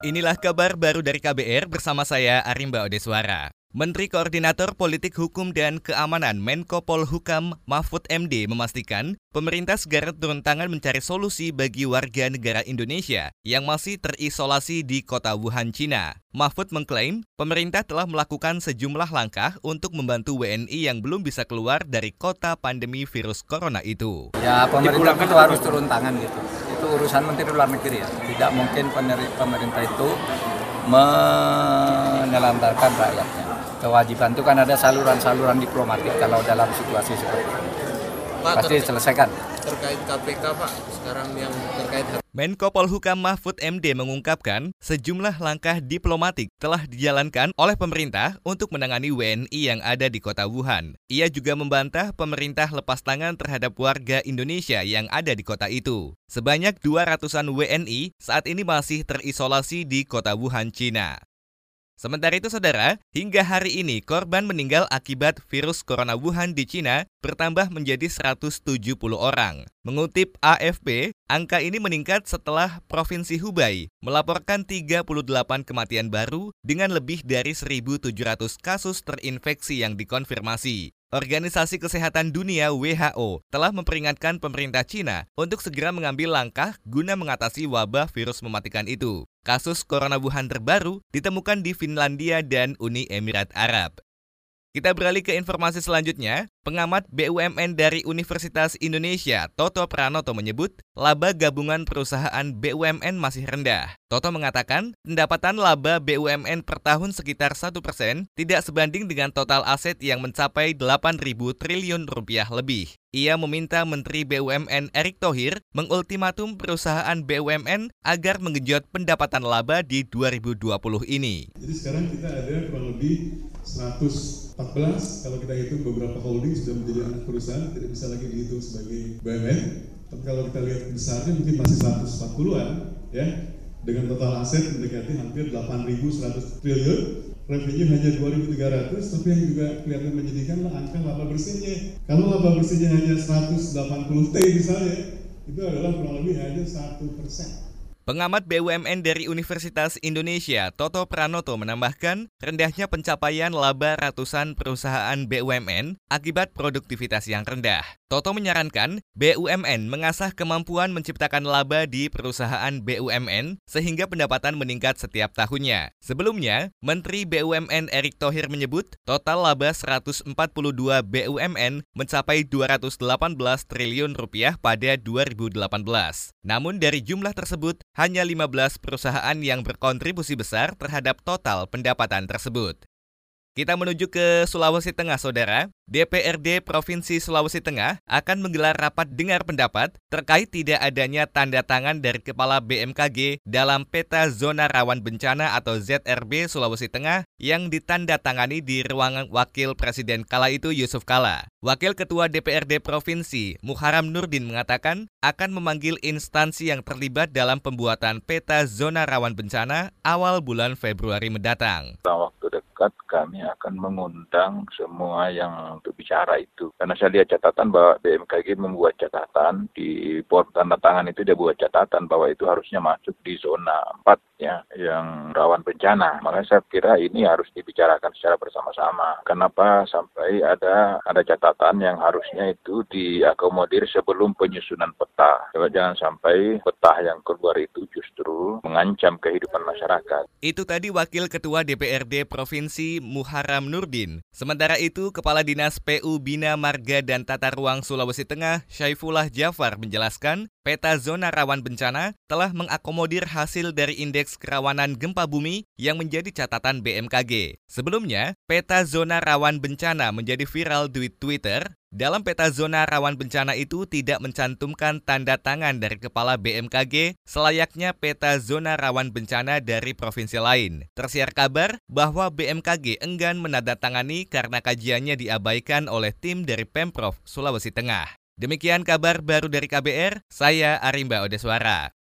Inilah kabar baru dari KBR bersama saya Arimba Odeswara. Menteri Koordinator Politik Hukum dan Keamanan Menko Polhukam Mahfud MD memastikan pemerintah segera turun tangan mencari solusi bagi warga negara Indonesia yang masih terisolasi di kota Wuhan, Cina. Mahfud mengklaim pemerintah telah melakukan sejumlah langkah untuk membantu WNI yang belum bisa keluar dari kota pandemi virus corona itu. Ya pemerintah itu harus turun tangan gitu. Itu urusan Menteri Luar Negeri ya. Tidak mungkin pemerintah itu menelantarkan rakyatnya kewajiban itu kan ada saluran-saluran diplomatik kalau dalam situasi seperti ini. Pak, Pasti selesaikan. Terkait KPK Pak, sekarang yang terkait Menko Polhukam Mahfud MD mengungkapkan sejumlah langkah diplomatik telah dijalankan oleh pemerintah untuk menangani WNI yang ada di kota Wuhan. Ia juga membantah pemerintah lepas tangan terhadap warga Indonesia yang ada di kota itu. Sebanyak 200-an WNI saat ini masih terisolasi di kota Wuhan, Cina. Sementara itu saudara, hingga hari ini korban meninggal akibat virus corona Wuhan di Cina bertambah menjadi 170 orang. Mengutip AFP, angka ini meningkat setelah Provinsi Hubei melaporkan 38 kematian baru dengan lebih dari 1.700 kasus terinfeksi yang dikonfirmasi. Organisasi Kesehatan Dunia WHO telah memperingatkan pemerintah Cina untuk segera mengambil langkah guna mengatasi wabah virus mematikan itu. Kasus corona Wuhan terbaru ditemukan di Finlandia dan Uni Emirat Arab. Kita beralih ke informasi selanjutnya. Pengamat BUMN dari Universitas Indonesia, Toto Pranoto menyebut, laba gabungan perusahaan BUMN masih rendah. Toto mengatakan, pendapatan laba BUMN per tahun sekitar 1% tidak sebanding dengan total aset yang mencapai 8.000 triliun rupiah lebih. Ia meminta Menteri BUMN Erick Thohir mengultimatum perusahaan BUMN agar menggenjot pendapatan laba di 2020 ini. Jadi sekarang kita ada kurang lebih 114 kalau kita hitung beberapa holding sudah menjadi anak perusahaan tidak bisa lagi dihitung sebagai BUMN. Tapi kalau kita lihat besarnya mungkin masih 140-an ya. Dengan total aset mendekati hampir 8.100 triliun. Revenue hanya 2.300 tapi yang juga kelihatan menyedihkan lah angka laba bersihnya. Kalau laba bersihnya hanya 180 T misalnya itu adalah kurang lebih hanya satu persen Pengamat BUMN dari Universitas Indonesia, Toto Pranoto menambahkan, rendahnya pencapaian laba ratusan perusahaan BUMN akibat produktivitas yang rendah. Toto menyarankan BUMN mengasah kemampuan menciptakan laba di perusahaan BUMN sehingga pendapatan meningkat setiap tahunnya. Sebelumnya, Menteri BUMN Erick Thohir menyebut total laba 142 BUMN mencapai 218 triliun rupiah pada 2018. Namun dari jumlah tersebut, hanya 15 perusahaan yang berkontribusi besar terhadap total pendapatan tersebut. Kita menuju ke Sulawesi Tengah, saudara. DPRD Provinsi Sulawesi Tengah akan menggelar rapat dengar pendapat terkait tidak adanya tanda tangan dari Kepala BMKG dalam peta zona rawan bencana atau ZRB Sulawesi Tengah yang ditandatangani di ruangan Wakil Presiden kala itu Yusuf Kala. Wakil Ketua DPRD Provinsi Muharam Nurdin mengatakan akan memanggil instansi yang terlibat dalam pembuatan peta zona rawan bencana awal bulan Februari mendatang. Waktu dekat kami akan mengundang semua yang untuk bicara itu. Karena saya lihat catatan bahwa BMKG membuat catatan di form tanda tangan itu dia buat catatan bahwa itu harusnya masuk di zona 4 ya yang rawan bencana. Makanya saya kira ini harus dibicarakan secara bersama-sama. Kenapa sampai ada ada catatan yang harusnya itu diakomodir sebelum penyusunan peta. Coba jangan sampai peta yang keluar itu justru mengancam kehidupan masyarakat. Itu tadi Wakil Ketua DPRD Provinsi Muharam Nurdin. Sementara itu, Kepala Dinas PU Bina Marga dan Tata Ruang Sulawesi Tengah, Syaifullah Jafar menjelaskan, peta zona rawan bencana telah mengakomodir hasil dari indeks kerawanan gempa bumi yang menjadi catatan BMKG. Sebelumnya, peta zona rawan bencana menjadi viral di Twitter dalam peta zona rawan bencana itu tidak mencantumkan tanda tangan dari kepala BMKG selayaknya peta zona rawan bencana dari provinsi lain. Tersiar kabar bahwa BMKG enggan menandatangani karena kajiannya diabaikan oleh tim dari Pemprov Sulawesi Tengah. Demikian kabar baru dari KBR, saya Arimba Odeswara.